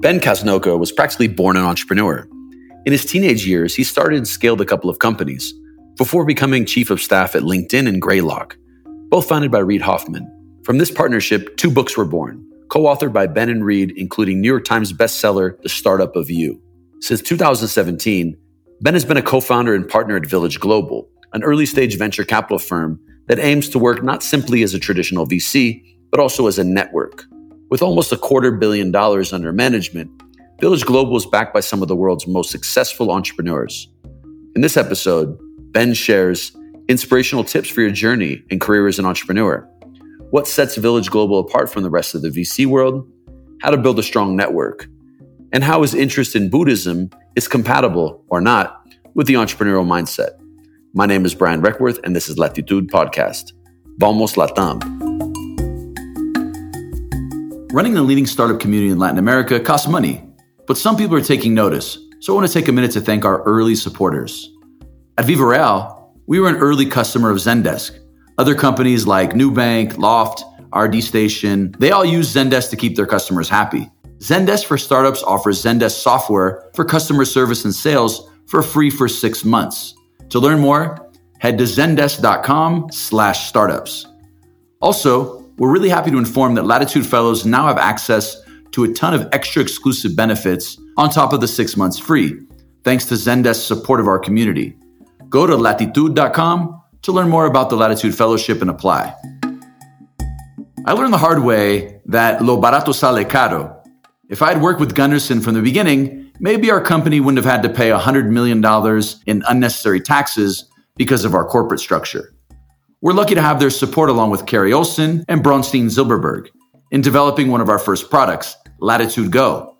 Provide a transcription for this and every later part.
Ben Casnocha was practically born an entrepreneur. In his teenage years, he started and scaled a couple of companies before becoming chief of staff at LinkedIn and Greylock, both founded by Reid Hoffman. From this partnership, two books were born, co authored by Ben and Reid, including New York Times bestseller, The Startup of You. Since 2017, Ben has been a co founder and partner at Village Global, an early stage venture capital firm that aims to work not simply as a traditional VC, but also as a network. With almost a quarter billion dollars under management, Village Global is backed by some of the world's most successful entrepreneurs. In this episode, Ben shares inspirational tips for your journey and career as an entrepreneur, what sets Village Global apart from the rest of the VC world, how to build a strong network, and how his interest in Buddhism is compatible or not with the entrepreneurial mindset. My name is Brian Requarth, and this is Latitude Podcast. Vamos Latam. Running the leading startup community in Latin America costs money, but some people are taking notice. So I want to take a minute to thank our early supporters. At Viva Real, we were an early customer of Zendesk. Other companies like Nubank, Loft, RD Station, they all use Zendesk to keep their customers happy. Zendesk for Startups offers Zendesk software for customer service and sales for free for six months. To learn more, head to zendesk.com slash startups. Also, we're really happy to inform that Latitude Fellows now have access to a ton of extra exclusive benefits on top of the six months free, thanks to Zendesk's support of our community. Go to latitude.com to learn more about the Latitude Fellowship and apply. I learned the hard way that lo barato sale caro. If I had worked with Gunderson from the beginning, maybe our company wouldn't have had to pay $100 million in unnecessary taxes because of our corporate structure. We're lucky to have their support along with Carey Olsen and Bronstein Zilberberg in developing one of our first products, Latitude Go.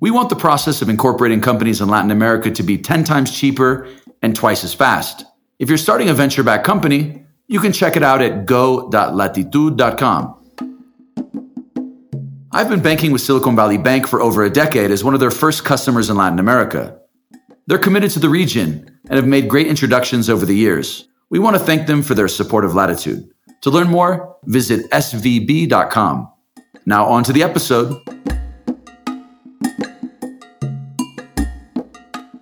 We want the process of incorporating companies in Latin America to be 10 times cheaper and twice as fast. If you're starting a venture backed company, you can check it out at go.latitude.com. I've been banking with Silicon Valley Bank for over a decade as one of their first customers in Latin America. They're committed to the region and have made great introductions over the years. We want to thank them for their support of Latitude. To learn more, visit svb.com. Now, on to the episode.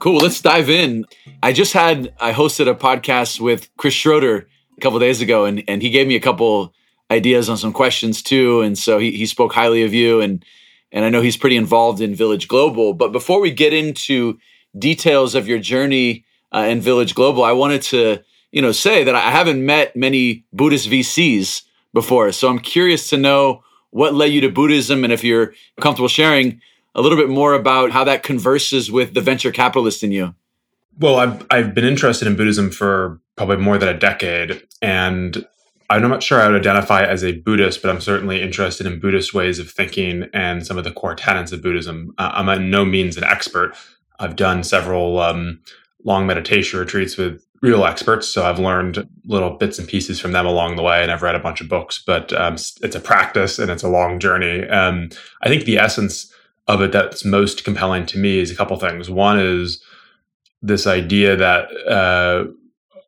Cool. Let's dive in. I just had, I hosted a podcast with Chris Schroeder a couple days ago, and, and he gave me a couple ideas on some questions too. And so he, he spoke highly of you and and I know he's pretty involved in Village Global. But before we get into details of your journey uh, in Village Global, I wanted to you know say that I haven't met many Buddhist VCs before, so I'm curious to know what led you to Buddhism and if you're comfortable sharing a little bit more about how that converses with the venture capitalist in you. Well, I've I've been interested in Buddhism for probably more than a decade, and I'm not sure I would identify as a Buddhist, but I'm certainly interested in Buddhist ways of thinking and some of the core tenets of Buddhism. Uh, I'm by no means an expert. I've done several um, long meditation retreats with real experts, so I've learned little bits and pieces from them along the way, and I've read a bunch of books. But um, it's a practice and it's a long journey. Um, I think the essence of it that's most compelling to me is a couple things. One is this idea that uh,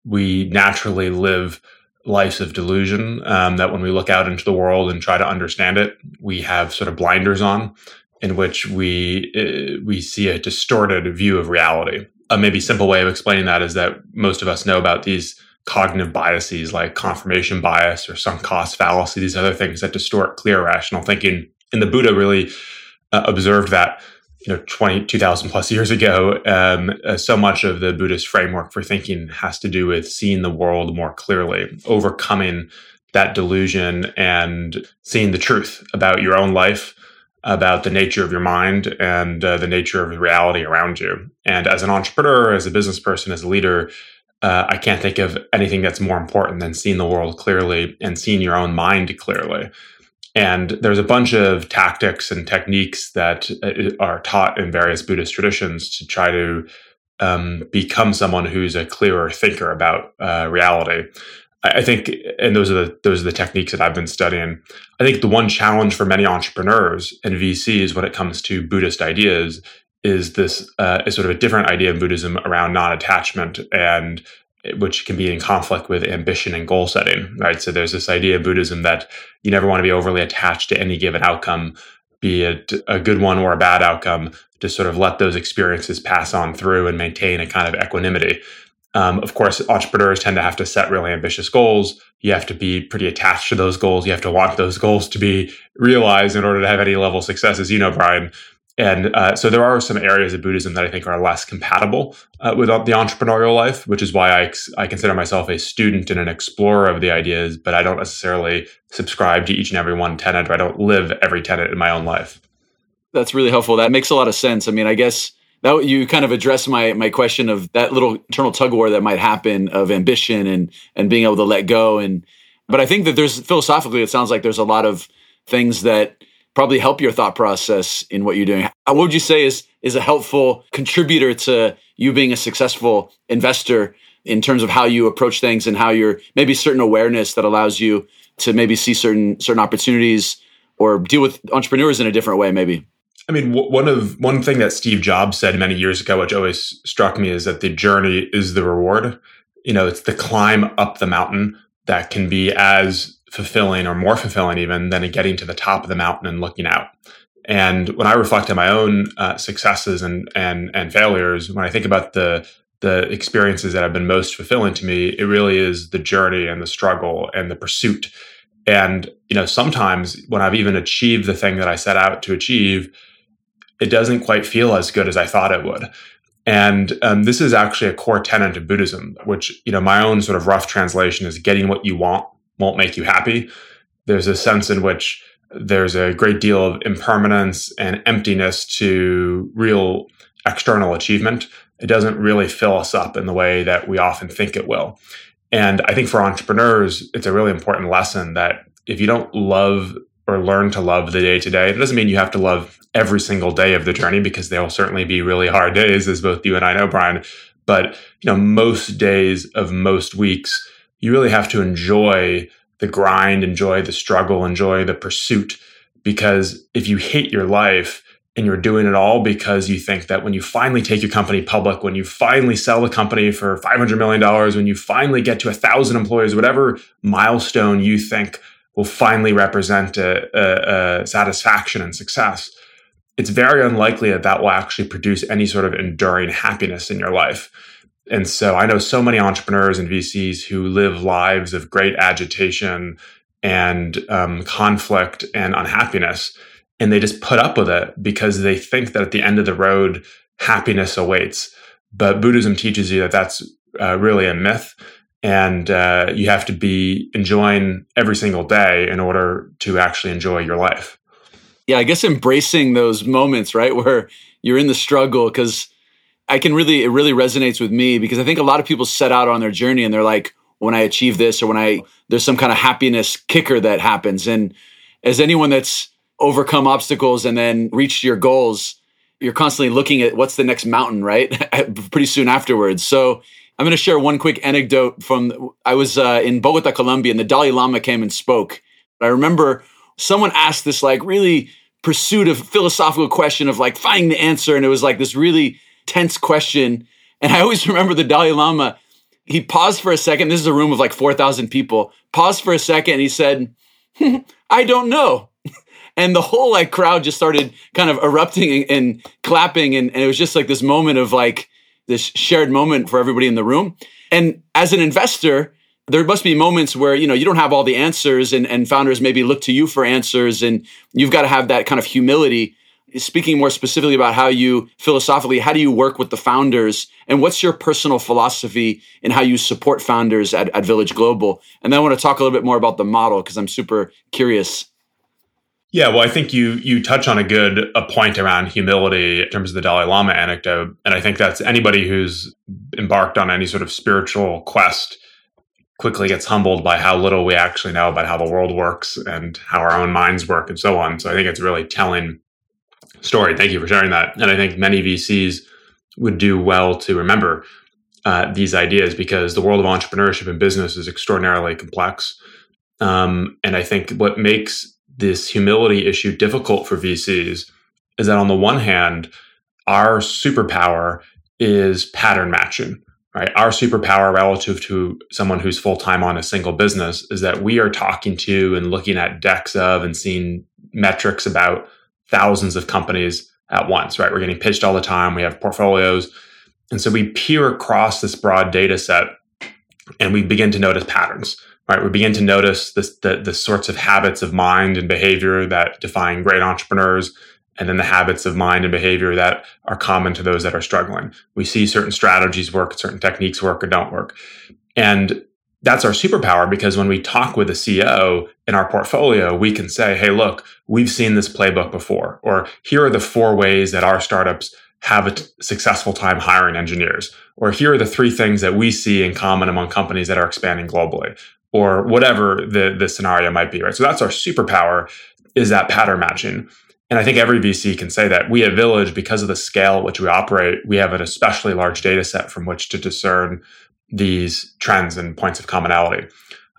we naturally live lives of delusion um, that when we look out into the world and try to understand it we have sort of blinders on in which we uh, we see a distorted view of reality a maybe simple way of explaining that is that most of us know about these cognitive biases like confirmation bias or sunk cost fallacy these other things that distort clear rational thinking. And the buddha really uh, observed that you know 20 2000 plus years ago um, uh, so much of the buddhist framework for thinking has to do with seeing the world more clearly overcoming that delusion and seeing the truth about your own life about the nature of your mind and uh, the nature of the reality around you and as an entrepreneur as a business person as a leader uh, I can't think of anything that's more important than seeing the world clearly and seeing your own mind clearly. And there's a bunch of tactics and techniques that uh, are taught in various Buddhist traditions to try to um, become someone who's a clearer thinker about uh, reality. I think, and those are the those are the techniques that I've been studying. I think the one challenge for many entrepreneurs and VCs when it comes to Buddhist ideas is this uh, is sort of a different idea of Buddhism around non-attachment and which can be in conflict with ambition and goal setting, right? So there's this idea of Buddhism that you never want to be overly attached to any given outcome, be it a good one or a bad outcome, to sort of let those experiences pass on through and maintain a kind of equanimity. Um, of course, entrepreneurs tend to have to set really ambitious goals. You have to be pretty attached to those goals. You have to want those goals to be realized in order to have any level of success, as you know, Brian. And uh, so there are some areas of Buddhism that I think are less compatible uh, with the entrepreneurial life, which is why I, I consider myself a student and an explorer of the ideas, but I don't necessarily subscribe to each and every one tenet, or I don't live every tenet in my own life. That's really helpful. That makes a lot of sense. I mean, I guess that you kind of address my my question of that little internal tug of war that might happen of ambition and and being able to let go. And but I think that there's philosophically, it sounds like there's a lot of things that probably help your thought process in what you're doing. What would you say is is a helpful contributor to you being a successful investor in terms of how you approach things and how you're maybe certain awareness that allows you to maybe see certain certain opportunities or deal with entrepreneurs in a different way maybe I mean, one of one thing that Steve Jobs said many years ago, which always struck me, is that the journey is the reward. You know, it's the climb up the mountain that can be as fulfilling or more fulfilling even than getting to the top of the mountain and looking out. And when I reflect on my own uh, successes and and and failures, when I think about the the experiences that have been most fulfilling to me, it really is the journey and the struggle and the pursuit. And you know, sometimes when I've even achieved the thing that I set out to achieve, it doesn't quite feel as good as I thought it would. And um, this is actually a core tenet of Buddhism, which you know my own sort of rough translation is getting what you want won't make you happy. There's a sense in which there's a great deal of impermanence and emptiness to real external achievement. It doesn't really fill us up in the way that we often think it will. And I think for entrepreneurs, it's a really important lesson that if you don't love or learn to love the day to day, it doesn't mean you have to love every single day of the journey because there will certainly be really hard days, as both you and I know, Brian. But you know, most days of most weeks, you really have to enjoy the grind, enjoy the struggle, enjoy the pursuit. Because if you hate your life and you're doing it all because you think that when you finally take your company public, when you finally sell the company for $500 million, when you finally get to a thousand employees, whatever milestone you think will finally represent a, a, a satisfaction and success, it's very unlikely that that will actually produce any sort of enduring happiness in your life. And so I know so many entrepreneurs and VCs who live lives of great agitation and um, conflict and unhappiness. And they just put up with it because they think that at the end of the road, happiness awaits. But Buddhism teaches you that that's uh, really a myth. And uh, you have to be enjoying every single day in order to actually enjoy your life. Yeah, I guess embracing those moments, right, where you're in the struggle, because I can really, it really resonates with me because I think a lot of people set out on their journey and they're like, when I achieve this or when I, there's some kind of happiness kicker that happens. And as anyone that's overcome obstacles and then reached your goals, you're constantly looking at what's the next mountain, right? Pretty soon afterwards. So I'm going to share one quick anecdote from I was uh, in Bogota, Colombia, and the Dalai Lama came and spoke. I remember someone asked this like really pursuit of philosophical question of like finding the answer, and it was like this really tense question. And I always remember the Dalai Lama, he paused for a second. This is a room of like 4,000 people. Paused for a second. he said, I don't know. And the whole like crowd just started kind of erupting and, and clapping. And, and it was just like this moment of like this shared moment for everybody in the room. And as an investor, there must be moments where you know you don't have all the answers and, and founders maybe look to you for answers and you've got to have that kind of humility. Speaking more specifically about how you philosophically how do you work with the founders and what's your personal philosophy in how you support founders at, at village global? And then i want to talk a little bit more about the model because i'm super curious yeah well i think you you touch on a good a point around humility in terms of the dalai lama anecdote and i think that's anybody who's embarked on any sort of spiritual quest quickly gets humbled by how little we actually know about how the world works and how our own minds work and so on so i think it's really telling story. Thank you for sharing that. And I think many VCs would do well to remember uh, these ideas because the world of entrepreneurship and business is extraordinarily complex. Um, and I think what makes this humility issue difficult for VCs is that on the one hand, our superpower is pattern matching. Right. Our superpower relative to someone who's full time on a single business is that we are talking to and looking at decks of and seeing metrics about thousands of companies at once, right? We're getting pitched all the time. We have portfolios. And so we peer across this broad data set and we begin to notice patterns, right? We begin to notice this, the, the sorts of habits of mind and behavior that define great entrepreneurs and then the habits of mind and behavior that are common to those that are struggling. We see certain strategies work, certain techniques work or don't work. And that's our superpower because when we talk with a CEO in our portfolio, we can say, Hey, look, we've seen this playbook before, or here are the four ways that our startups have a t- successful time hiring engineers, or here are the three things that we see in common among companies that are expanding globally, or whatever the, the scenario might be, right? So that's our superpower is that pattern matching. And I think every VC can say that we at Village, because of the scale at which we operate, we have an especially large data set from which to discern these trends and points of commonality.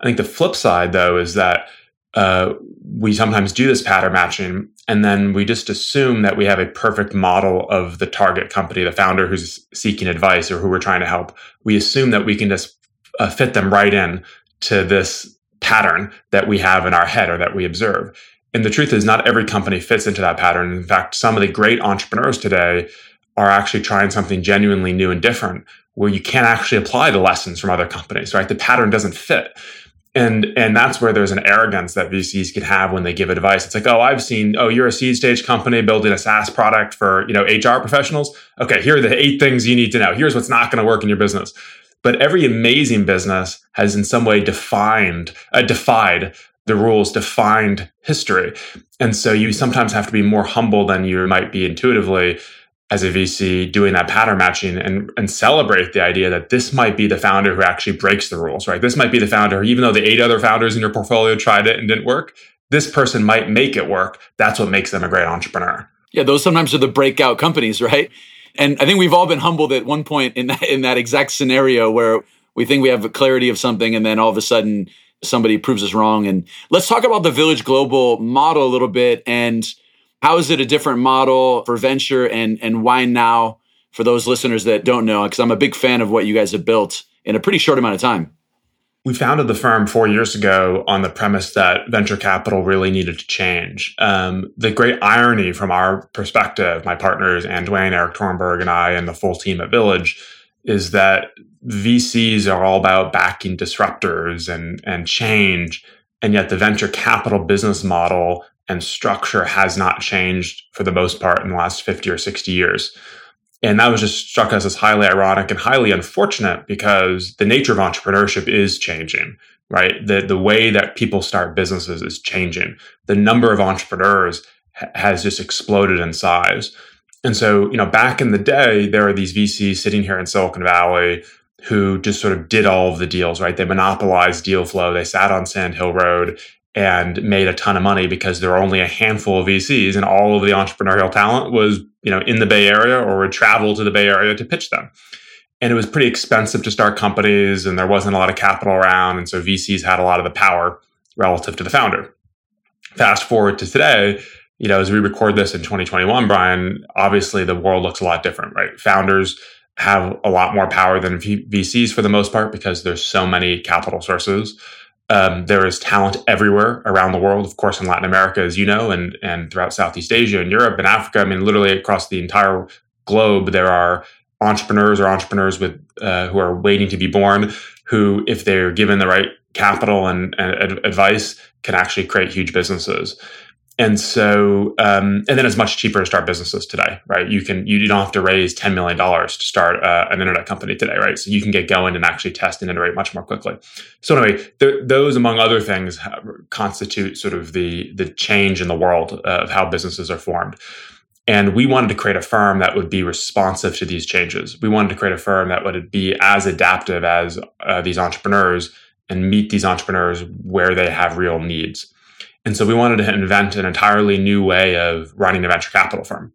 I think the flip side, though, is that uh, we sometimes do this pattern matching and then we just assume that we have a perfect model of the target company, the founder who's seeking advice or who we're trying to help. We assume that we can just uh, fit them right in to this pattern that we have in our head or that we observe. And the truth is, not every company fits into that pattern. In fact, some of the great entrepreneurs today are actually trying something genuinely new and different where you can't actually apply the lessons from other companies, right? The pattern doesn't fit. And, and that's where there's an arrogance that VCs can have when they give advice. It's like, oh, I've seen, oh, you're a seed stage company building a SaaS product for, you know, HR professionals. Okay, here are the eight things you need to know. Here's what's not going to work in your business. But every amazing business has in some way defined, uh, defied the rules, defined history. And so you sometimes have to be more humble than you might be intuitively as a VC doing that pattern matching and, and celebrate the idea that this might be the founder who actually breaks the rules, right? This might be the founder, even though the eight other founders in your portfolio tried it and didn't work, this person might make it work. That's what makes them a great entrepreneur. Yeah, those sometimes are the breakout companies, right? And I think we've all been humbled at one point in that, in that exact scenario where we think we have clarity of something and then all of a sudden somebody proves us wrong. And let's talk about the Village Global model a little bit and how is it a different model for venture and and why now for those listeners that don't know? Because I'm a big fan of what you guys have built in a pretty short amount of time. We founded the firm four years ago on the premise that venture capital really needed to change. Um, the great irony from our perspective, my partners, Anne Dwane, Erik Torenberg, and I, and the full team at Village, is that VCs are all about backing disruptors and, and change. And yet the venture capital business model and structure has not changed for the most part in the last 50 or 60 years. And that was just struck us as highly ironic and highly unfortunate because the nature of entrepreneurship is changing, right? The, the way that people start businesses is changing. The number of entrepreneurs ha- has just exploded in size. And so, you know, back in the day, there are these VCs sitting here in Silicon Valley who just sort of did all of the deals, right? They monopolized deal flow. They sat on Sand Hill Road and made a ton of money because there were only a handful of VCs and all of the entrepreneurial talent was, you know, in the Bay Area or would travel to the Bay Area to pitch them. And it was pretty expensive to start companies and there wasn't a lot of capital around. And so VCs had a lot of the power relative to the founder. Fast forward to today, you know, as we record this in 2021, Brian, obviously the world looks a lot different, right? Founders have a lot more power than VCs for the most part because there's so many capital sources. Um, there is talent everywhere around the world, of course, in Latin America, as you know, and and throughout Southeast Asia and Europe and Africa. I mean, literally across the entire globe, there are entrepreneurs or entrepreneurs with uh, who are waiting to be born, who, if they're given the right capital and, and advice, can actually create huge businesses and so um, and then it's much cheaper to start businesses today right? You can you don't have to raise $10 million to start uh, an internet company today right? So you can get going and actually test and iterate much more quickly. So anyway th- those among other things constitute sort of the the change in the world of how businesses are formed. And we wanted to create a firm that would be responsive to these changes. We wanted to create a firm that would be as adaptive as uh, these entrepreneurs and meet these entrepreneurs where they have real needs and so we wanted to invent an entirely new way of running a venture capital firm.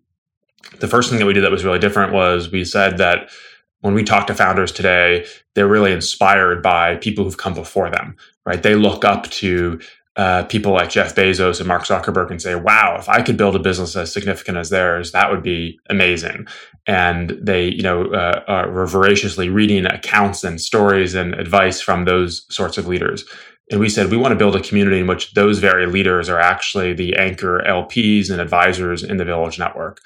The first thing that we did that was really different was we said that when we talk to founders today, they're really inspired by people who've come before them, right? They look up to uh, people like Jeff Bezos and Mark Zuckerberg and say, wow, if I could build a business as significant as theirs, that would be amazing. And they, you know, uh, are voraciously reading accounts and stories and advice from those sorts of leaders And we said we want to build a community in which those very leaders are actually the anchor LPs and advisors in the Village network.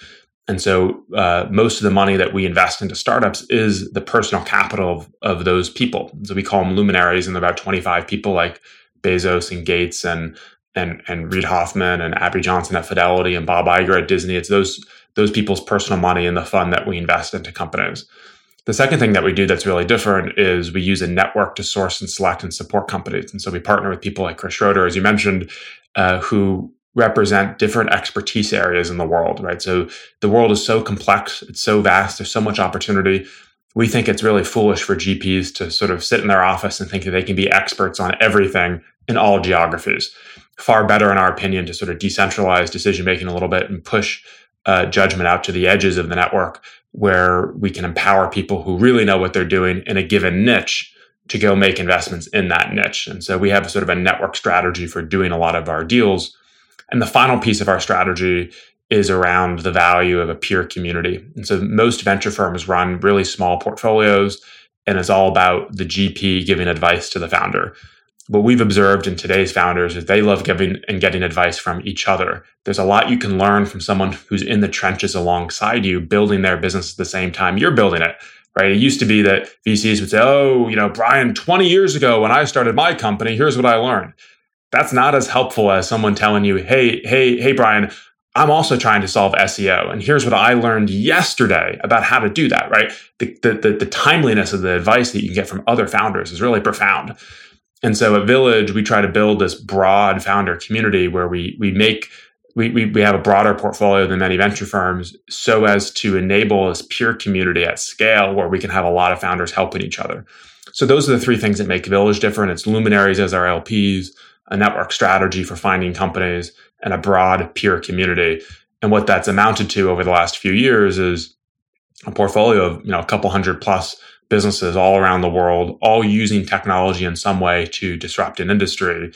And so uh, most of the money that we invest into startups is the personal capital of, of those people. So we call them luminaries, and about 25 people like Bezos and Gates and and and Reid Hoffman and Abby Johnson at Fidelity and Bob Iger at Disney. It's those those people's personal money in the fund that we invest into companies. The second thing that we do that's really different is we use a network to source and select and support companies. And so we partner with people like Chris Schroeder, as you mentioned, uh, who represent different expertise areas in the world, right? So the world is so complex, it's so vast, there's so much opportunity. We think it's really foolish for GPs to sort of sit in their office and think that they can be experts on everything in all geographies. Far better, in our opinion, to sort of decentralize decision making a little bit and push uh, judgment out to the edges of the network where we can empower people who really know what they're doing in a given niche to go make investments in that niche. And so we have sort of a network strategy for doing a lot of our deals. And the final piece of our strategy is around the value of a peer community. And so most venture firms run really small portfolios and it's all about the GP giving advice to the founder what we've observed in today's founders is they love giving and getting advice from each other. There's a lot you can learn from someone who's in the trenches alongside you, building their business at the same time you're building it. Right. It used to be that VCs would say, Oh, you know, Brian, 20 years ago when I started my company, here's what I learned. That's not as helpful as someone telling you, Hey, hey, hey, Brian, I'm also trying to solve SEO. And here's what I learned yesterday about how to do that, right? The, the, the, the timeliness of the advice that you can get from other founders is really profound. And so at Village, we try to build this broad founder community where we we make we, we, we have a broader portfolio than many venture firms so as to enable this peer community at scale where we can have a lot of founders helping each other. So those are the three things that make Village different. It's luminaries as our LPs, a network strategy for finding companies, and a broad peer community. And what that's amounted to over the last few years is a portfolio of you know a couple hundred plus businesses all around the world, all using technology in some way to disrupt an industry.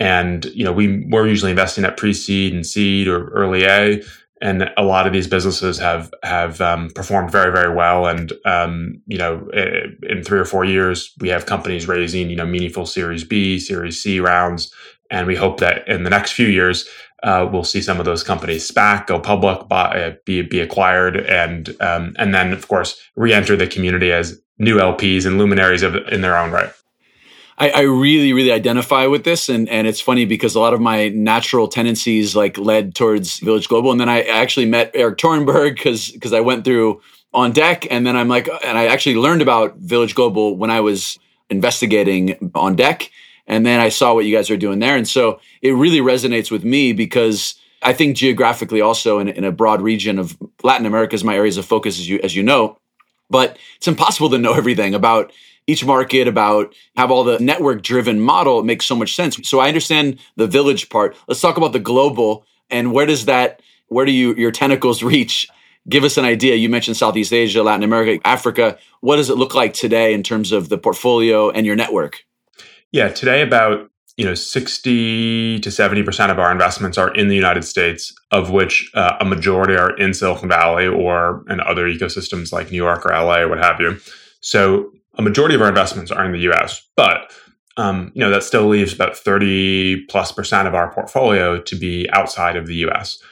And you know, we we're usually investing at pre-seed and seed or early A, and a lot of these businesses have have um, performed very very well. And um, you know, in three or four years, we have companies raising you know meaningful Series B, Series C rounds, and we hope that in the next few years. Uh, we'll see some of those companies SPAC, go public, buy, be be acquired, and um, and then of course re-enter the community as new LPs and luminaries of, in their own right. I, I, really, really identify with this, and and it's funny because a lot of my natural tendencies like led towards Village Global, and then I actually met Erik Torenberg because because I went through on deck, and then I'm like, and I actually learned about Village Global when I was investigating on deck, and then I saw what you guys are doing there, and so it really resonates with me because I think geographically also in, in a broad region of Latin America is my areas of focus, as you as you know but it's impossible to know everything about each market about have all the network driven model it makes so much sense. So i understand the village part. Let's talk about the global and where does that where do you your tentacles reach? Give us an idea. You mentioned southeast asia latin america africa. What does it look like today in terms of the portfolio and your network? Yeah today about you know 60 to 70% of our investments are in the united states of which uh, a majority are in silicon valley or in other ecosystems like new york or la or what have you. So a majority of our investments are in the us but um, you know that still leaves about 30 plus percent of our portfolio to be outside of the us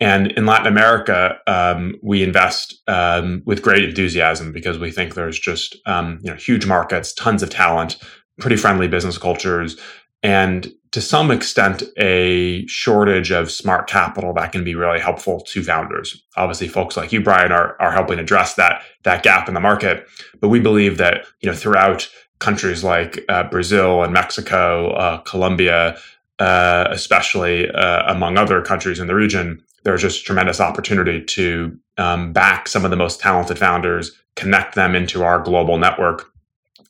and in latin america um, we invest um, with great enthusiasm because we think there's just um, you know huge markets tons of talent pretty friendly business cultures and to some extent a shortage of smart capital that can be really helpful to founders. Obviously, folks like you, Brian, are, are helping address that that gap in the market. But we believe that you know throughout countries like uh, Brazil and Mexico, uh, Colombia, uh, especially uh, among other countries in the region, there's just tremendous opportunity to um, back some of the most talented founders, connect them into our global network,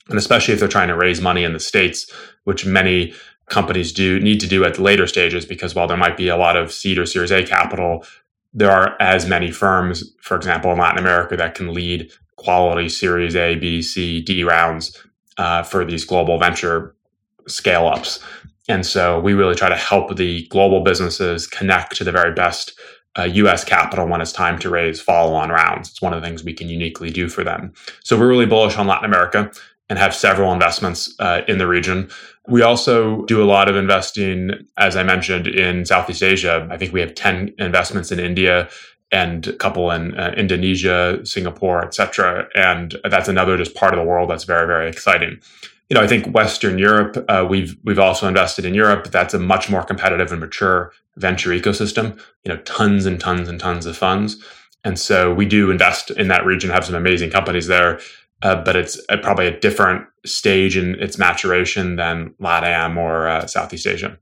and especially if they're trying to raise money in the states, which many companies do need to do at later stages, because while there might be a lot of seed or Series A capital, there are as many firms, for example, in Latin America, that can lead quality Series A, B, C, D rounds uh, for these global venture scale ups. And so we really try to help the global businesses connect to the very best uh, US capital when it's time to raise follow on rounds. It's one of the things we can uniquely do for them. So we're really bullish on Latin America. And have several investments uh, in the region. We also do a lot of investing, as I mentioned, in Southeast Asia. I think we have 10 investments in India and a couple in uh, Indonesia, Singapore, etc. And that's another just part of the world that's very, very exciting. You know, I think Western Europe, uh, we've we've also invested in Europe. That's a much more competitive and mature venture ecosystem. You know, tons and tons and tons of funds, and so we do invest in that region. Have some amazing companies there uh, but it's a, probably a different stage in its maturation than LATAM or uh, Southeast Asia.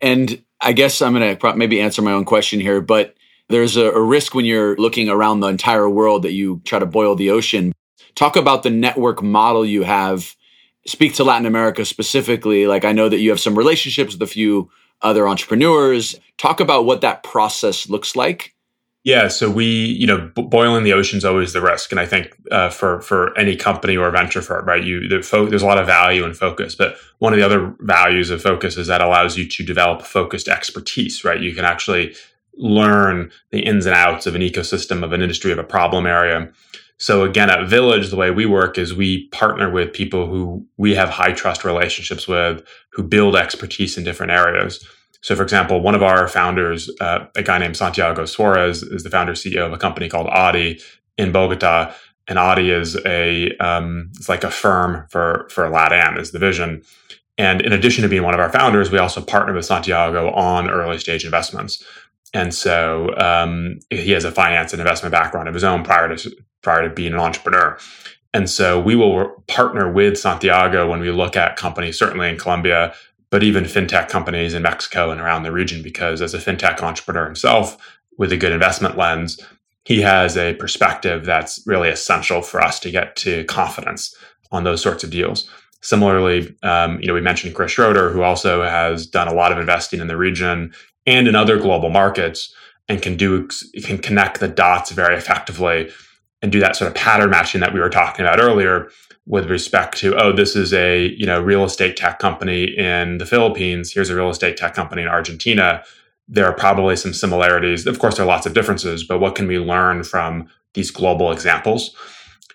And I guess I'm going to maybe answer my own question here, but there's a, a risk when you're looking around the entire world that you try to boil the ocean. Talk about the network model you have. Speak to Latin America specifically. Like I know that you have some relationships with a few other entrepreneurs. Talk about what that process looks like yeah, so we, you know, boiling the ocean is always the risk, and I think uh, for for any company or venture firm, right, you fo- there's a lot of value in focus, but one of the other values of focus is that allows you to develop focused expertise, right? You can actually learn the ins and outs of an ecosystem, of an industry, of a problem area. So again, at Village, the way we work is we partner with people who we have high trust relationships with, who build expertise in different areas. So, for example, one of our founders, uh, a guy named Santiago Suarez, is the founder CEO of a company called Addi in Bogota. And Addi is a um, it's like Affirm for for LATAM is the vision. And in addition to being one of our founders, we also partner with Santiago on early stage investments. And so um, he has a finance and investment background of his own prior to prior to being an entrepreneur. And so we will partner with Santiago when we look at companies, certainly in Colombia, but even fintech companies in Mexico and around the region, because as a fintech entrepreneur himself with a good investment lens, he has a perspective that's really essential for us to get to confidence on those sorts of deals. Similarly, um, you know, we mentioned Chris Schroeder, who also has done a lot of investing in the region and in other global markets, and can do can connect the dots very effectively and do that sort of pattern matching that we were talking about earlier with respect to oh this is a you know real estate tech company in the Philippines here's a real estate tech company in Argentina. There are probably some similarities. Of course there are lots of differences but what can we learn from these global examples?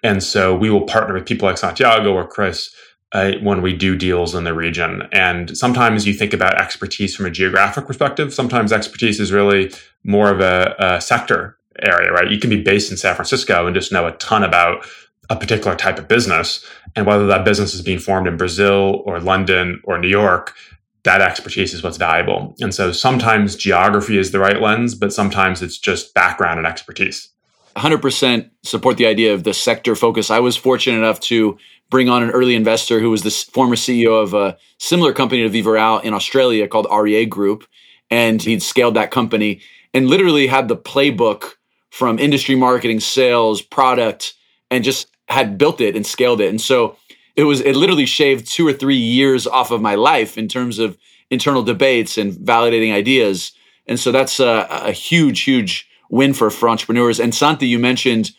And so we will partner with people like Santiago or Chris uh, when we do deals in the region. And sometimes you think about expertise from a geographic perspective. Sometimes expertise is really more of a, a sector area right? You can be based in San Francisco and just know a ton about a particular type of business. And whether that business is being formed in Brazil or London or New York, that expertise is what's valuable. And so sometimes geography is the right lens, but sometimes it's just background and expertise. 100% support the idea of the sector focus. I was fortunate enough to bring on an early investor who was the former CEO of a similar company to Viva Real in Australia called REA Group. And he'd scaled that company and literally had the playbook from industry marketing, sales, product, and just had built it and scaled it. And so it was it literally shaved two or three years off of my life in terms of internal debates and validating ideas. And so that's a, a huge, huge win for, for entrepreneurs. And Santi, you mentioned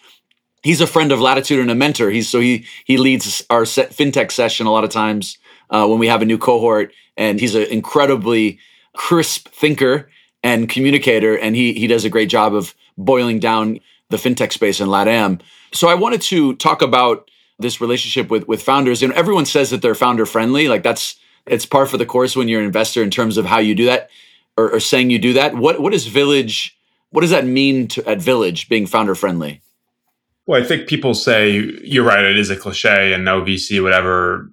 he's a friend of Latitude and a mentor. He's so he he leads our fintech session a lot of times uh, when we have a new cohort, and he's an incredibly crisp thinker and communicator, and he he does a great job of boiling down the fintech space in LATAM. So I wanted to talk about this relationship with with founders. You know, everyone says that they're founder friendly. Like that's it's par for the course when you're an investor in terms of how you do that or, or saying you do that. What what is Village? What does that mean to, at Village being founder friendly? Well, I think people say you're right. It is a cliche, and no VC would ever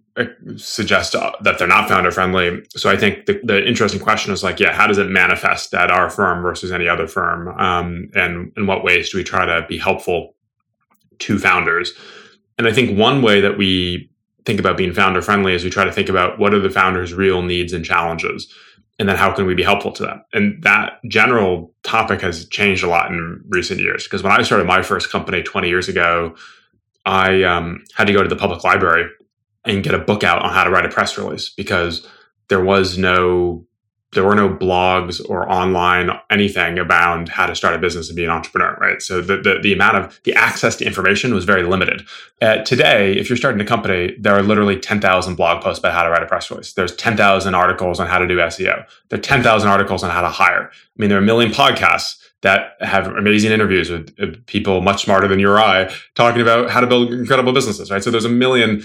suggest uh, that they're not founder friendly. So I think the, the, interesting question is like, yeah, how does it manifest at our firm versus any other firm, um, and in what ways do we try to be helpful to founders? And I think one way that we think about being founder friendly is we try to think about what are the founders' real needs and challenges and then how can we be helpful to them and that general topic has changed a lot in recent years because when i started my first company 20 years ago i um, had to go to the public library and get a book out on how to write a press release because there was no there were no blogs or online anything about how to start a business and be an entrepreneur, right? So the, the, the amount of the access to information was very limited. Uh, today, if you're starting a company, there are literally 10,000 blog posts about how to write a press release. There's 10,000 articles on how to do SEO. There are 10,000 articles on how to hire. I mean, there are a million podcasts that have amazing interviews with people much smarter than you or I talking about how to build incredible businesses, right? So there's a million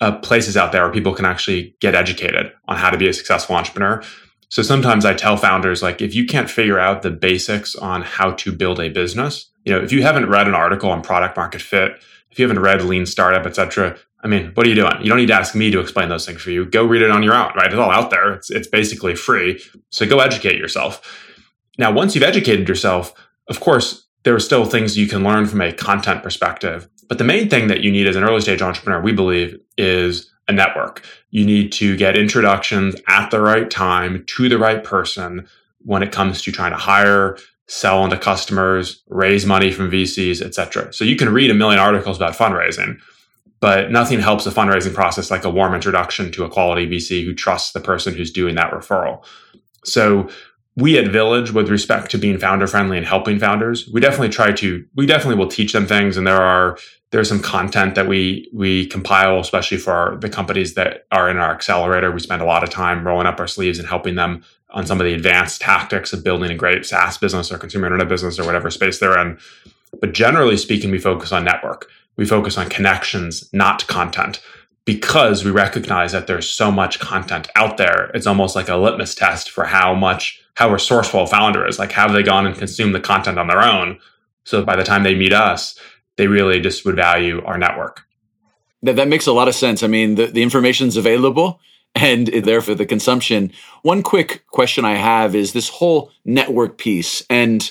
uh, places out there where people can actually get educated on how to be a successful entrepreneur. So sometimes I tell founders like if you can't figure out the basics on how to build a business, you know, if you haven't read an article on product market fit, if you haven't read lean startup, etc., I mean, what are you doing? You don't need to ask me to explain those things for you. Go read it on your own, right? It's all out there. It's it's basically free. So go educate yourself. Now, once you've educated yourself, of course, there are still things you can learn from a content perspective. But the main thing that you need as an early stage entrepreneur, we believe, is a network. You need to get introductions at the right time to the right person when it comes to trying to hire, sell into customers, raise money from VCs, etc. So you can read a million articles about fundraising, but nothing helps a fundraising process like a warm introduction to a quality VC who trusts the person who's doing that referral. So we at Village, with respect to being founder friendly and helping founders, we definitely try to, we definitely will teach them things. And there are, there's some content that we, we compile, especially for our, the companies that are in our accelerator. We spend a lot of time rolling up our sleeves and helping them on some of the advanced tactics of building a great SaaS business or consumer internet business or whatever space they're in. But generally speaking, we focus on network. We focus on connections, not content because we recognize that there's so much content out there. It's almost like a litmus test for how much how resourceful a founder is. Like, have they gone and consumed the content on their own? So by the time they meet us, they really just would value our network. That, that makes a lot of sense. I mean, the, the information's available and there for the consumption. One quick question I have is this whole network piece. And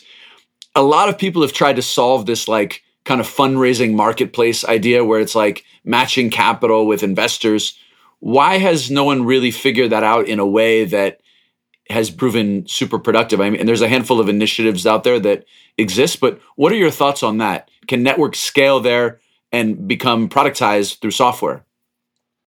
a lot of people have tried to solve this like kind of fundraising marketplace idea where it's like matching capital with investors. Why has no one really figured that out in a way that has proven super productive. I mean, and there's a handful of initiatives out there that exist, but what are your thoughts on that? Can networks scale there and become productized through software?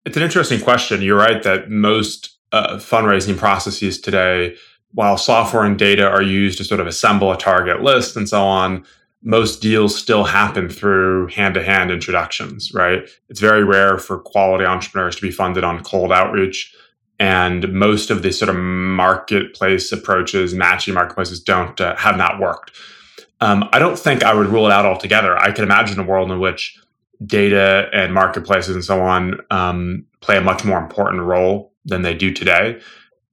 It's an interesting question. You're right that most uh, fundraising processes today, while software and data are used to sort of assemble a target list and so on, most deals still happen through hand to hand introductions, right? It's very rare for quality entrepreneurs to be funded on cold outreach and most of the sort of marketplace approaches, matching marketplaces, don't uh, have not worked. Um, I don't think I would rule it out altogether. I can imagine a world in which data and marketplaces and so on um, play a much more important role than they do today.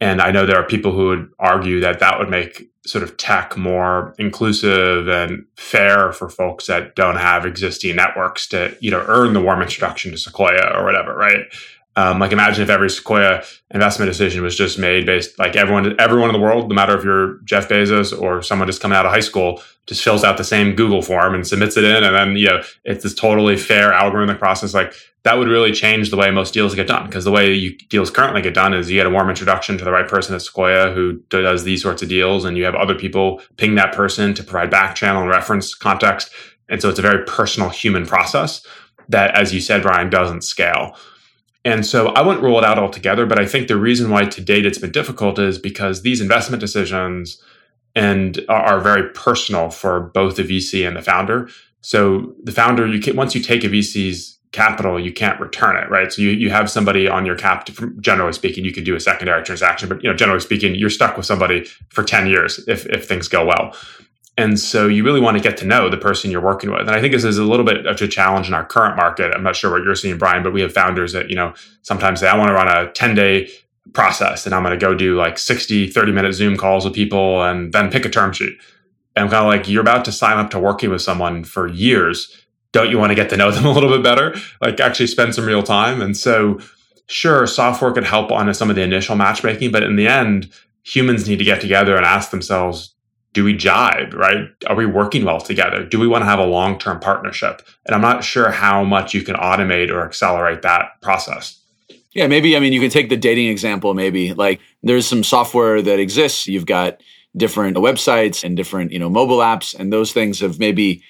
And I know there are people who would argue that that would make sort of tech more inclusive and fair for folks that don't have existing networks to, you know, earn the warm introduction to Sequoia or whatever, right? Um, like imagine if every Sequoia investment decision was just made based like everyone everyone in the world, no matter if you're Jeff Bezos or someone just coming out of high school, just fills out the same Google form and submits it in, and then you know it's this totally fair algorithmic process. Like that would really change the way most deals get done because the way you, deals currently get done is you get a warm introduction to the right person at Sequoia who does these sorts of deals, and you have other people ping that person to provide back channel and reference context, and so it's a very personal human process that, as you said, Brian, doesn't scale. And so I wouldn't rule it out altogether, but I think the reason why to date it's been difficult is because these investment decisions and are, very personal for both the VC and the founder. So the founder, you can once you take a VC's capital, you can't return it, right? So you, you have somebody on your cap. generally speaking, you can do a secondary transaction, but you know, generally speaking, you're stuck with somebody for ten years if if things go well. And so you really want to get to know the person you're working with. And I think this is a little bit of a challenge in our current market. I'm not sure what you're seeing, Brian, but we have founders that, you know, sometimes say, I want to run a 10 day process and I'm going to go do like 60, 30 minute Zoom calls with people and then pick a term sheet. And I'm kind of like, you're about to sign up to working with someone for years. Don't you want to get to know them a little bit better? Like actually spend some real time. And so, sure, software could help on some of the initial matchmaking, but in the end, humans need to get together and ask themselves, do we jibe, right? Are we working well together? Do we want to have a long term partnership? And I'm not sure how much you can automate or accelerate that process. Yeah, maybe, I mean, you can take the dating example, maybe. Like there's some software that exists. You've got different websites and different, you know, mobile apps, and those things have maybe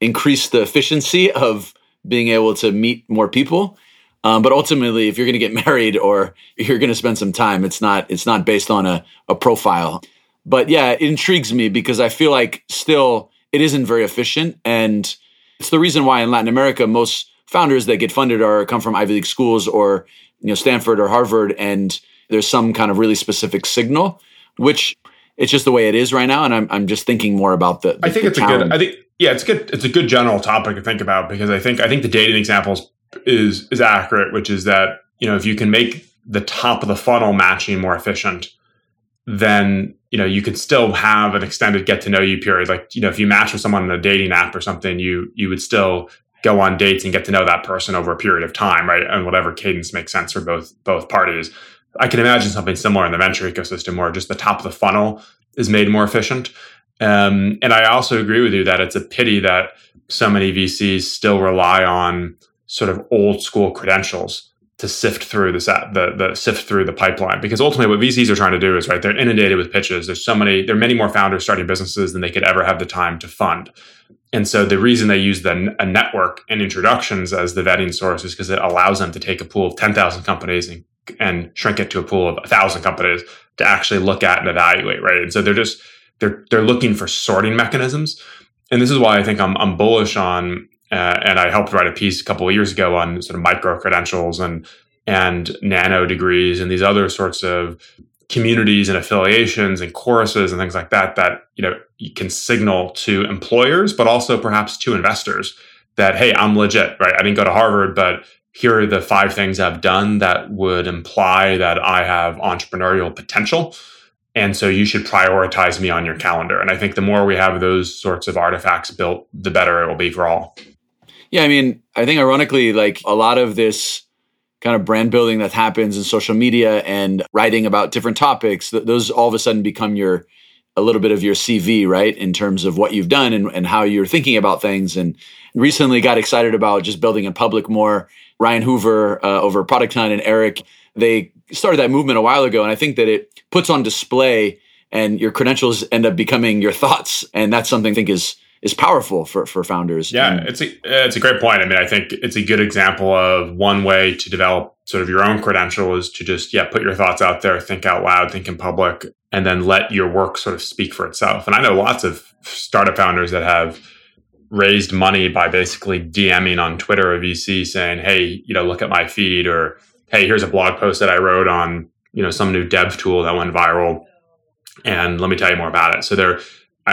increased the efficiency of being able to meet more people. Um, but ultimately, if you're going to get married or you're going to spend some time, it's not it's not based on a, a profile. But yeah, it intrigues me because I feel like still it isn't very efficient. And it's the reason why in Latin America, most founders that get funded are come from Ivy League schools or you know Stanford or Harvard, and there's some kind of really specific signal, which it's just the way it is right now. And I'm I'm just thinking more about the. the I think the it's challenge. a good. I think yeah, it's good. It's a good general topic to think about because I think I think the dating examples is is is accurate, which is that you know if you can make the top of the funnel matching more efficient, then you know you could still have an extended get to know you period. Like you know if you match with someone in a dating app or something, you you would still go on dates and get to know that person over a period of time, right? And whatever cadence makes sense for both both parties. I can imagine something similar in the venture ecosystem where just the top of the funnel is made more efficient. Um, and I also agree with you that it's a pity that so many VCs still rely on sort of old school credentials to sift through this the, the sift through the pipeline because ultimately what VCs are trying to do is right they're inundated with pitches. There's so many there are many more founders starting businesses than they could ever have the time to fund. And so the reason they use the a network and introductions as the vetting source is because it allows them to take a pool of 10,000 companies and, and shrink it to a pool of 1,000 companies to actually look at and evaluate right? And so they're just they're they're looking for sorting mechanisms. And this is why I think I'm I'm bullish on uh, and I helped write a piece a couple of years ago on sort of micro credentials and and nano degrees and these other sorts of communities and affiliations and choruses and things like that that you know you can signal to employers but also perhaps to investors that hey i'm legit right? I didn't go to harvard but here are the five things i've done that would imply that i have entrepreneurial potential. And so you should prioritize me on your calendar. And i think the more we have those sorts of artifacts built the better it will be for all yeah, I mean, I think ironically, like a lot of this kind of brand building that happens in social media and writing about different topics, th- those all of a sudden become your a little bit of your CV, right, in terms of what you've done and, and how you're thinking about things. And recently got excited about just building in public more. Ryan Hoover uh, over Product Hunt and Erik, they started that movement a while ago. And I think that it puts on display and your credentials end up becoming your thoughts. And that's something I think is is powerful for, for founders. Yeah, and, it's a it's a great point. I mean, I think it's a good example of one way to develop sort of your own credential is to just yeah put your thoughts out there, think out loud, think in public, and then let your work sort of speak for itself. And I know lots of startup founders that have raised money by basically DMing on Twitter or VC saying, "Hey, you know, look at my feed," or "Hey, here's a blog post that I wrote on you know some new dev tool that went viral." And let me tell you more about it. So they're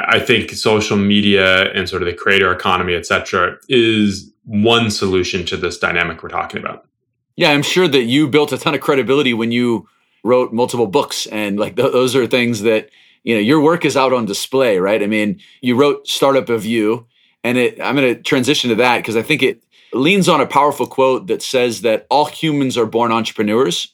I think social media and sort of the creator economy, et cetera, is one solution to this dynamic we're talking about. Yeah, I'm sure that you built a ton of credibility when you wrote multiple books, and like th- those are things that you know your work is out on display, right? I mean, you wrote Startup of You, and it, I'm going to transition to that because I think it leans on a powerful quote that says that all humans are born entrepreneurs.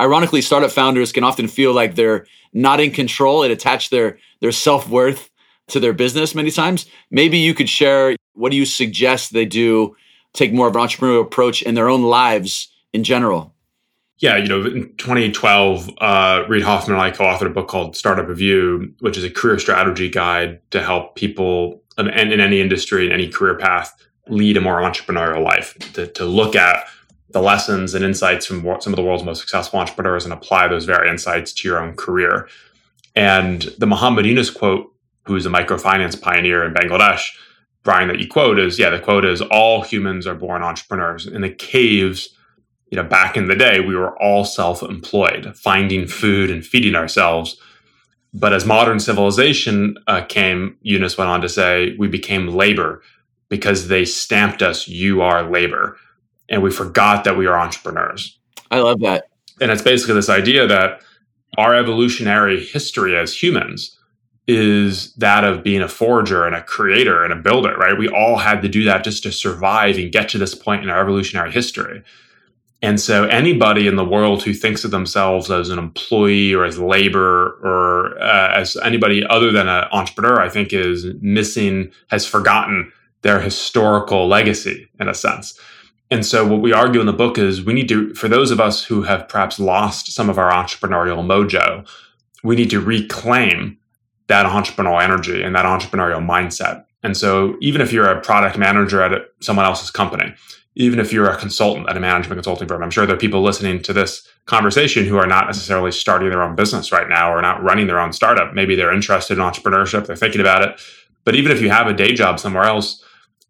Ironically, startup founders can often feel like they're not in control and attach their their self-worth to their business many times. Maybe you could share what do you suggest they do take more of an entrepreneurial approach in their own lives in general? Yeah, you know, in 2012, uh, Reid Hoffman and I co-authored a book called Startup of You, which is a career strategy guide to help people in, in any industry, in any career path, lead a more entrepreneurial life. To, to look at the lessons and insights from some of the world's most successful entrepreneurs and apply those very insights to your own career. And the Muhammad Yunus quote, who's a microfinance pioneer in Bangladesh, Brian, that you quote is, yeah, the quote is, all humans are born entrepreneurs. In the caves, you know, back in the day, we were all self-employed, finding food and feeding ourselves. But as modern civilization uh, came, Yunus went on to say, we became labor because they stamped us, you are labor and we forgot that we are entrepreneurs. I love that. And it's basically this idea that our evolutionary history as humans is that of being a forger and a creator and a builder, right? We all had to do that just to survive and get to this point in our evolutionary history. And so anybody in the world who thinks of themselves as an employee or as labor or uh, as anybody other than an entrepreneur, I think is missing, has forgotten their historical legacy in a sense. And so, what we argue in the book is we need to, for those of us who have perhaps lost some of our entrepreneurial mojo, we need to reclaim that entrepreneurial energy and that entrepreneurial mindset. And so, even if you're a product manager at someone else's company, even if you're a consultant at a management consulting firm, I'm sure there are people listening to this conversation who are not necessarily starting their own business right now or not running their own startup. Maybe they're interested in entrepreneurship, they're thinking about it. But even if you have a day job somewhere else,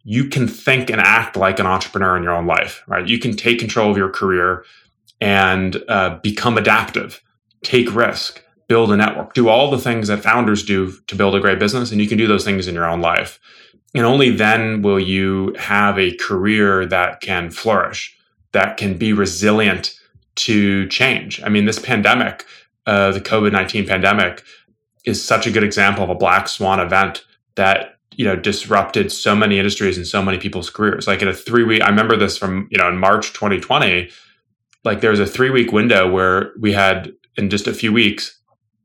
you can think and act like an entrepreneur in your own life, right? You can take control of your career and uh, become adaptive, take risk, build a network, do all the things that founders do to build a great business. And you can do those things in your own life. And only then will you have a career that can flourish, that can be resilient to change. I mean, this pandemic, uh, the COVID 19 pandemic, is such a good example of a black swan event that you know disrupted so many industries and so many people's careers. Like in a three week i remember this from you know in march 2020 like there was a three week window where we had in just a few weeks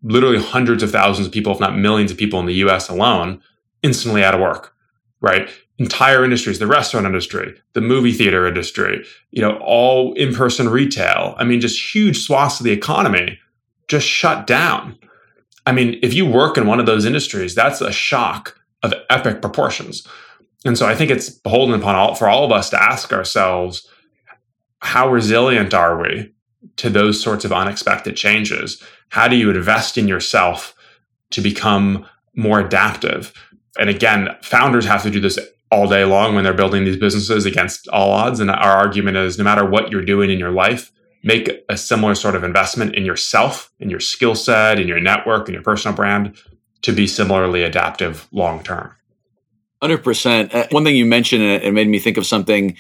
literally hundreds of thousands of people if not millions of people in the us alone instantly out of work right? Entire industries the restaurant industry the movie theater industry you know all in-person retail. I mean just huge swaths of the economy just shut down. I mean if you work in one of those industries that's a shock of epic proportions. And so I think it's beholden upon all for all of us to ask ourselves, how resilient are we to those sorts of unexpected changes? How do you invest in yourself to become more adaptive? And again, founders have to do this all day long when they're building these businesses against all odds. And our argument is no matter what you're doing in your life, make a similar sort of investment in yourself, in your skill set, in your network, in your personal brand to be similarly adaptive long term. 100%. Uh, one thing you mentioned, and it made me think of something.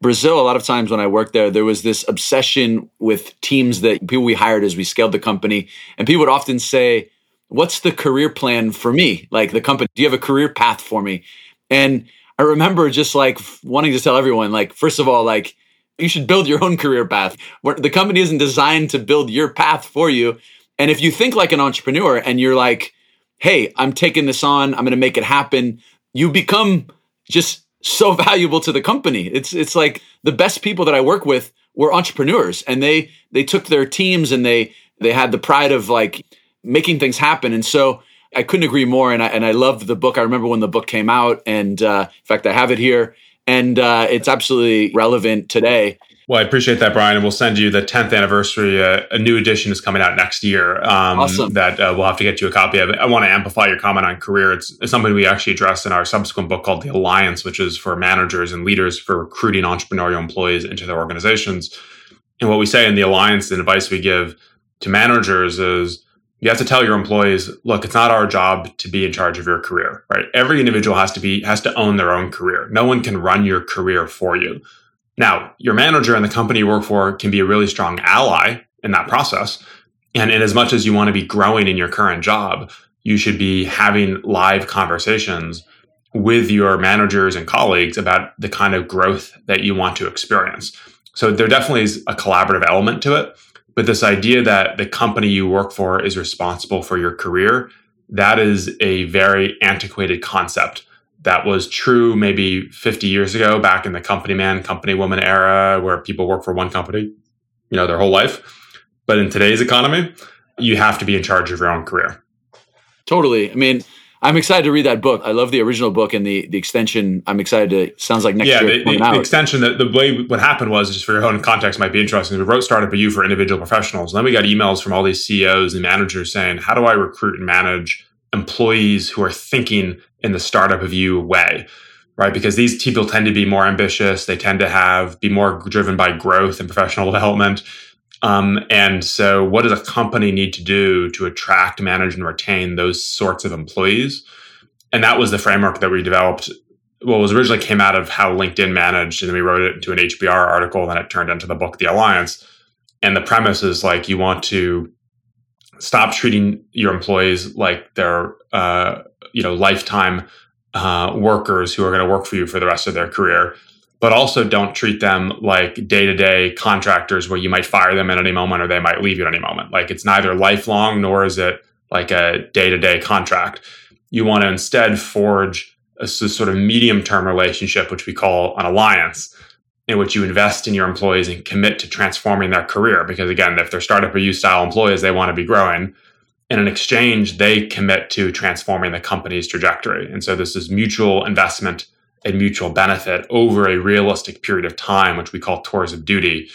Brazil, a lot of times when I worked there, there was this obsession with teams that people we hired as we scaled the company. And people would often say, What's the career plan for me? Like the company, do you have a career path for me? And I remember just like wanting to tell everyone, like, first of all, like, you should build your own career path. The company isn't designed to build your path for you. And if you think like an entrepreneur and you're like, hey, I'm taking this on, I'm going to make it happen, you become just so valuable to the company. It's it's like the best people that I work with were entrepreneurs and they they took their teams and they they had the pride of like making things happen. And so I couldn't agree more. And I and I loved the book. I remember when the book came out, and uh, in fact, I have it here, and uh, it's absolutely relevant today. Well, I appreciate that, Brian, and we'll send you the 10th anniversary. Uh, a new edition is coming out next year. Um, awesome. That uh, we'll have to get you a copy of. I want to amplify your comment on career. It's, it's, something we actually address in our subsequent book called The Alliance, which is for managers and leaders for recruiting entrepreneurial employees into their organizations. And what we say in The Alliance, the advice we give to managers is you have to tell your employees, look, it's not our job to be in charge of your career, right? Every individual has to be has to own their own career. No one can run your career for you. Now, your manager and the company you work for can be a really strong ally in that process. And in as much as you want to be growing in your current job, you should be having live conversations with your managers and colleagues about the kind of growth that you want to experience. So there definitely is a collaborative element to it. But this idea that the company you work for is responsible for your career, that is a very antiquated concept that was true maybe 50 years ago back in the company man company woman era where people work for one company you know their whole life. But in today's economy you have to be in charge of your own career. Totally. I mean i'm excited to read that book. I love the original book and the the extension. I'm excited to sounds like next yeah, year the, the, the extension the, the way what happened was just for your own context might be interesting we wrote startup you for individual professionals. And then we got emails from all these ceos and managers saying how do i recruit and manage employees who are thinking in the startup of you way right? Because these people tend to be more ambitious. They tend to have be more driven by growth and professional development. Um, and so what does a company need to do to attract manage and retain those sorts of employees? And that was the framework that we developed. Well, was originally came out of how LinkedIn managed, and then we wrote it into an HBR article, and then it turned into the book, The Alliance. And the premise is like you want to stop treating your employees like they're uh, you know lifetime uh, workers who are going to work for you for the rest of their career. But also don't treat them like day-to-day contractors where you might fire them at any moment or they might leave you at any moment. Like it's neither lifelong nor is it like a day-to-day contract. You want to instead forge a, sort of medium-term relationship which we call an alliance in which you invest in your employees and commit to transforming their career. Because again, if they're startup of you style employees, they want to be growing. And in exchange, they commit to transforming the company's trajectory. And so this is mutual investment and mutual benefit over a realistic period of time, which we call tours of duty.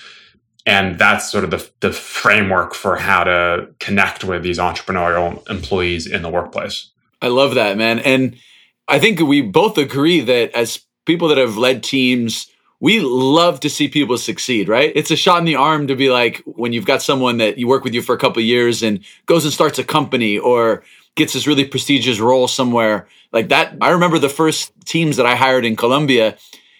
And that's sort of the, the framework for how to connect with these entrepreneurial employees in the workplace. I love that, man. And I think we both agree that as people that have led teams, we love to see people succeed, right? It's a shot in the arm to be like when you've got someone that you work with you for a couple years and goes and starts a company or gets this really prestigious role somewhere like that. I remember the first teams that I hired in Colombia.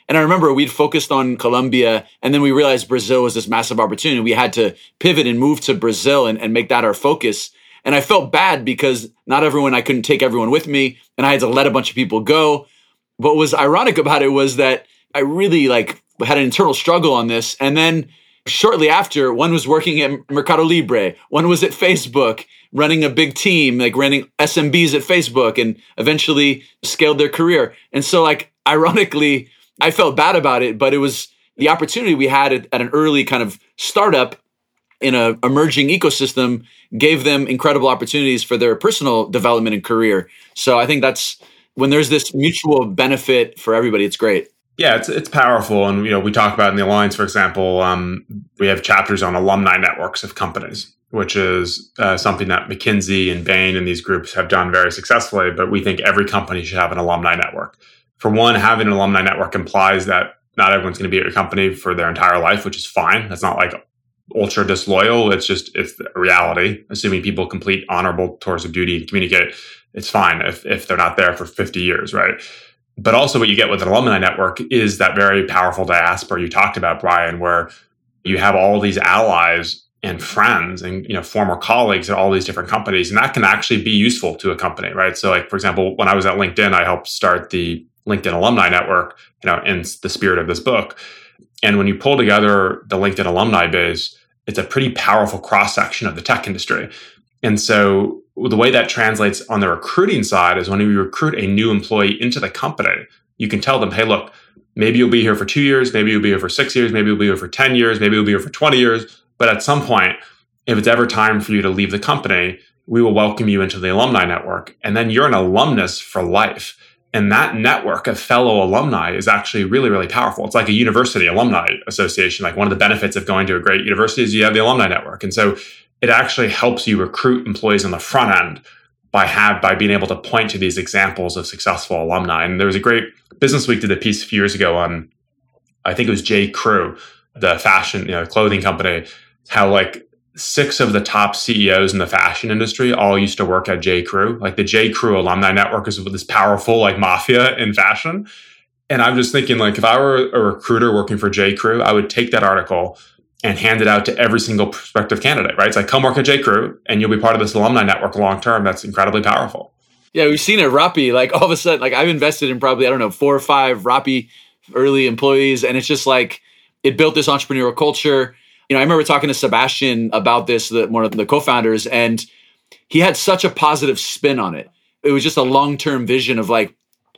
And I remember we'd focused on Colombia and then we realized Brazil was this massive opportunity. We had to pivot and move to Brazil and, and make that our focus. And I felt bad because not everyone, I couldn't take everyone with me and I had to let a bunch of people go. What was ironic about it was that I really like had an internal struggle on this. And then shortly after, one was working at Mercado Libre, one was at Facebook, running a big team, like running SMBs at Facebook, and eventually scaled their career. And so, like, ironically, I felt bad about it, but it was the opportunity we had at, at an early kind of startup in an emerging ecosystem gave them incredible opportunities for their personal development and career. So I think that's when there's this mutual benefit for everybody, it's great. Yeah, it's it's powerful, and you know we talk about in the alliance, for example, um, we have chapters on alumni networks of companies, which is uh, something that McKinsey and Bain and these groups have done very successfully. But we think every company should have an alumni network. For one, having an alumni network implies that not everyone's going to be at your company for their entire life, which is fine. That's not like ultra disloyal. It's just it's reality. Assuming people complete honorable tours of duty and communicate, it's fine if if they're not there for fifty years, right? But also, what you get with an alumni network is that very powerful diaspora you talked about, Brian, where you have all these allies and friends and you know former colleagues at all these different companies, and that can actually be useful to a company, right? So, like for example, when I was at LinkedIn, I helped start the LinkedIn Alumni Network, you know, in the spirit of this book. And when you pull together the LinkedIn alumni base, it's a pretty powerful cross section of the tech industry. And so the way that translates on the recruiting side is when you recruit a new employee into the company, you can tell them, hey, look, maybe you'll be here for two years, maybe you'll be here for six years, maybe you'll be here for 10 years, maybe you'll be here for 20 years. But at some point, if it's ever time for you to leave the company, we will welcome you into the alumni network. And then you're an alumnus for life. And that network of fellow alumni is actually really, really powerful. It's like a university alumni association. Like one of the benefits of going to a great university is you have the alumni network. And so it actually helps you recruit employees on the front end by have by being able to point to these examples of successful alumni. And there was a great Business Week did a piece a few years ago on, I think it was J. Crew, the fashion you know, clothing company, how like six of the top CEOs in the fashion industry all used to work at J. Crew. Like the J. Crew alumni network is this powerful like mafia in fashion. And I'm just thinking like if I were a recruiter working for J. Crew, I would take that article and hand it out to every single prospective candidate, right? It's like, come work at J. Crew and you'll be part of this alumni network long term. That's incredibly powerful. Yeah, we've seen it, Rappi. Like all of a sudden, like I've invested in probably, I don't know, four or five Rappi early employees. And it's just like it built this entrepreneurial culture. You know, I remember talking to Sebastian about this, the, one of the co founders, and he had such a positive spin on it. It was just a long term vision of like,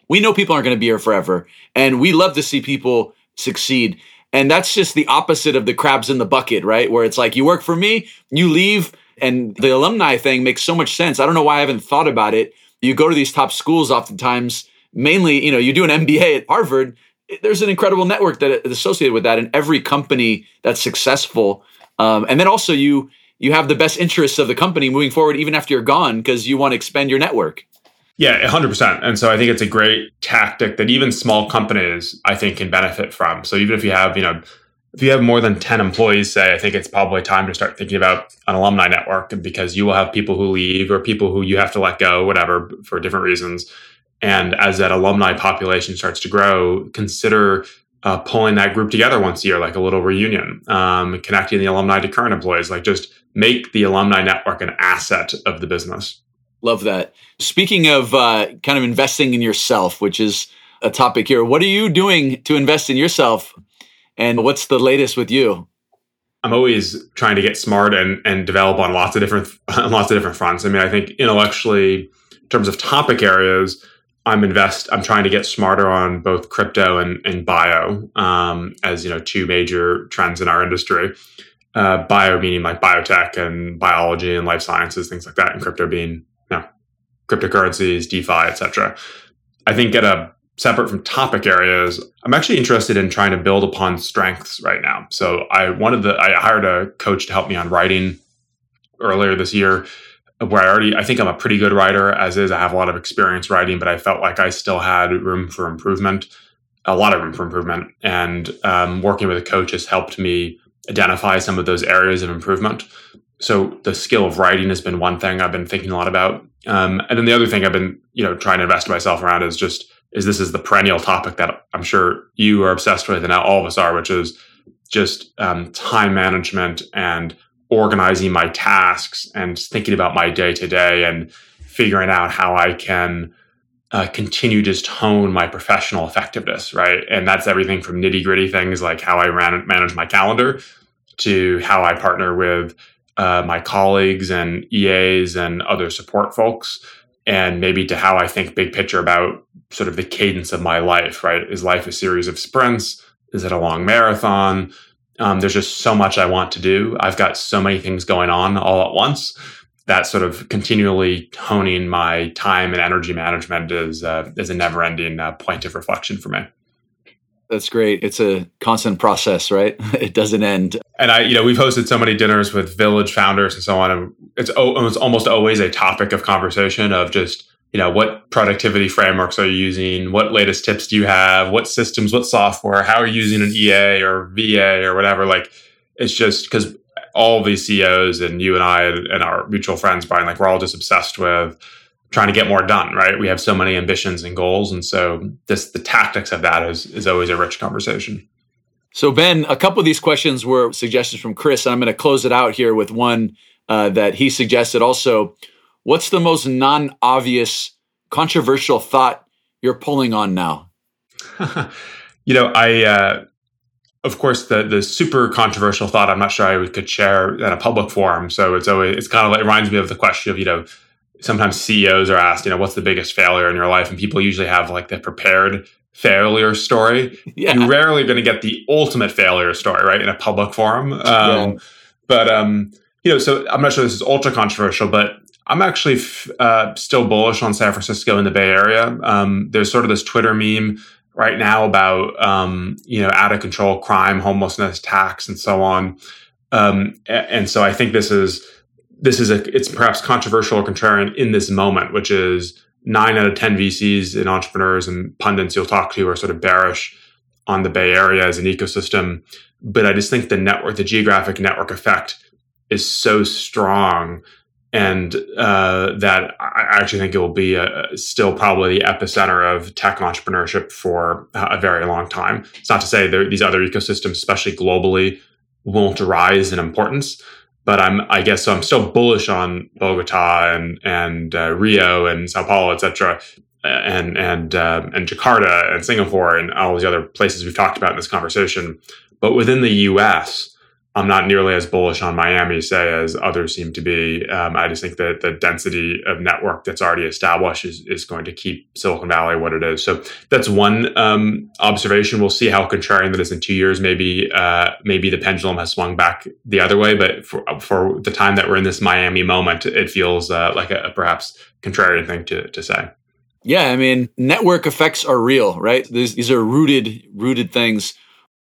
we know people aren't going to be here forever. And we love to see people succeed. And that's just the opposite of the crabs in the bucket, right? Where it's like, you work for me, you leave. And the alumni thing makes so much sense. I don't know why I haven't thought about it. You go to these top schools oftentimes, mainly, you know, you do an MBA at Harvard, there's an incredible network that is associated with that. And every company that's successful. Um, and then also you, you have the best interests of the company moving forward, even after you're gone, because you want to expand your network. Yeah, 100%. And so I think it's a great tactic that even small companies, I think, can benefit from. So even if you have, you know, if you have more than 10 employees, say, I think it's probably time to start thinking about an alumni network because you will have people who leave or people who you have to let go, whatever, for different reasons. And as that alumni population starts to grow, consider uh, pulling that group together once a year, like a little reunion, um, connecting the alumni to current employees, like just make the alumni network an asset of the business. Love that. Speaking of uh, kind of investing in yourself, which is a topic here, what are you doing to invest in yourself? And what's the latest with you? I'm always trying to get smart and, and develop on lots of different on lots of different fronts. I mean, I think intellectually, in terms of topic areas, I'm invest. I'm trying to get smarter on both crypto and, and bio um, as you know two major trends in our industry. Uh, bio meaning like biotech and biology and life sciences, things like that, and crypto being cryptocurrencies, DeFi, etc. I think at a separate from topic areas, I'm actually interested in trying to build upon strengths right now. So I wanted the I hired a coach to help me on writing earlier this year where I already I think I'm a pretty good writer as is. I have a lot of experience writing, but I felt like I still had room for improvement, a lot of room for improvement. And um, working with a coach has helped me identify some of those areas of improvement. So the skill of writing has been one thing I've been thinking a lot about. Um, and then the other thing I've been, you know, trying to invest myself around is just is this is the perennial topic that I'm sure you are obsessed with, and now all of us are, which is just um, time management and organizing my tasks and thinking about my day to day and figuring out how I can uh, continue to hone my professional effectiveness, right? And that's everything from nitty gritty things like how I ran, manage my calendar to how I partner with uh, my colleagues and EAs and other support folks, and maybe to how I think big picture about sort of the cadence of my life, right? Is life a series of sprints? Is it a long marathon? Um, there's just so much I want to do. I've got so many things going on all at once that sort of continually honing my time and energy management is uh, is a never ending uh, point of reflection for me. That's great. It's a constant process, right? it doesn't end. And I, you know, we've hosted so many dinners with village founders and so on, and it's, it's almost always a topic of conversation of just you know what productivity frameworks are you using what latest tips do you have what systems what software how are you using an ea or va or whatever like it's just because all these ceos and you and i and our mutual friends brian like we're all just obsessed with trying to get more done right we have so many ambitions and goals and so this the tactics of that is is always a rich conversation so ben a couple of these questions were suggestions from chris and i'm going to close it out here with one uh, that he suggested also What's the most non obvious, controversial thought you're pulling on now? you know, I, uh, of course, the the super controversial thought I'm not sure I could share in a public forum. So it's always it's kind of like it reminds me of the question of you know sometimes CEOs are asked you know what's the biggest failure in your life, and people usually have like the prepared failure story. Yeah. You're rarely going to get the ultimate failure story right in a public forum. Um, yeah. But um, you know, so I'm not sure this is ultra controversial, but I'm actually f- uh, still bullish on San Francisco and the Bay Area. Um, there's sort of this Twitter meme right now about um, you know out of control crime, homelessness, tax, and so on. Um, and so I think this is this is a it's perhaps controversial or contrarian in this moment, which is nine out of ten VCs and entrepreneurs and pundits you'll talk to are sort of bearish on the Bay Area as an ecosystem. But I just think the network, the geographic network effect, is so strong and uh, that I actually think it will be a, still probably the epicenter of tech entrepreneurship for a very long time. It's not to say these other ecosystems, especially globally, won't rise in importance, but I'm I guess so I'm still bullish on Bogota and and uh, Rio and Sao Paulo, etc. And and uh, and Jakarta and Singapore and all these other places we've talked about in this conversation. But within the U.S., I'm not nearly as bullish on Miami, say, as others seem to be. Um, I just think that the density of network that's already established is, is going to keep Silicon Valley what it is. So that's one um, observation. We'll see how contrarian that is in two years. Maybe uh, maybe the pendulum has swung back the other way, but for, for the time that we're in this Miami moment, it feels uh, like a, a perhaps contrarian thing to, to say. Yeah, I mean, network effects are real, right? These, these are rooted rooted things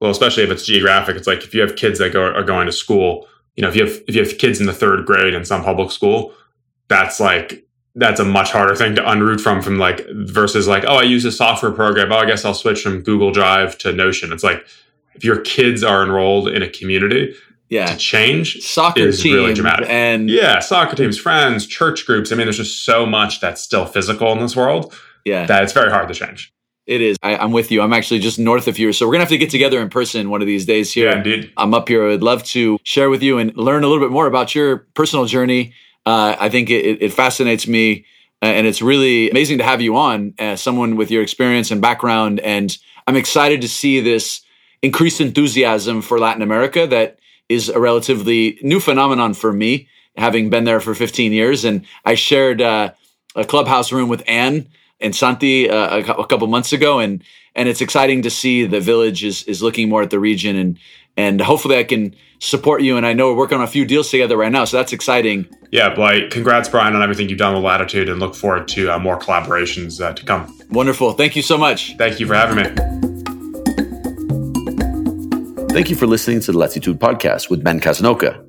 well, especially if it's geographic, it's like if you have kids that go, are going to school, you know, if you have if you have kids in the third grade in some public school, that's like that's a much harder thing to unroot from from like versus like oh I use a software program oh I guess I'll switch from Google Drive to Notion. It's like if your kids are enrolled in a community, yeah, to change soccer is team really dramatic. And yeah, soccer teams, friends, church groups. I mean, there's just so much that's still physical in this world. Yeah, that it's very hard to change. It is. I, am with you. I'm actually just north of here. So we're going to have to get together in person one of these days here. Yeah, indeed. I'm up here. I would love to share with you and learn a little bit more about your personal journey. Uh, I think it, it, fascinates me. Uh, and it's really amazing to have you on as someone with your experience and background. And I'm excited to see this increased enthusiasm for Latin America that is a relatively new phenomenon for me, having been there for 15 years. And I shared uh, a clubhouse room with Anne and Santi uh, a, a, couple months ago, and and it's exciting to see the village is is looking more at the region, and and hopefully I can support you. And I know we're working on a few deals together right now, so that's exciting. Yeah, Blight. Congrats, Brian, on everything you've done with Latitude, and look forward to uh, more collaborations uh, to come. Wonderful. Thank you so much. Thank you for having me. Thank you for listening to the Latitude podcast with Ben Casnocha,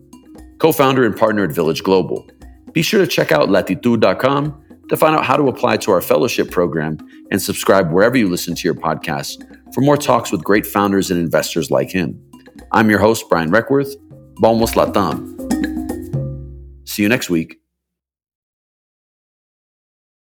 co-founder and partner at Village Global. Be sure to check out latitude.com to find out how to apply to our fellowship program and subscribe wherever you listen to your podcast for more talks with great founders and investors like him. I'm your host, Brian Requarth. Vamos Latam. See you next week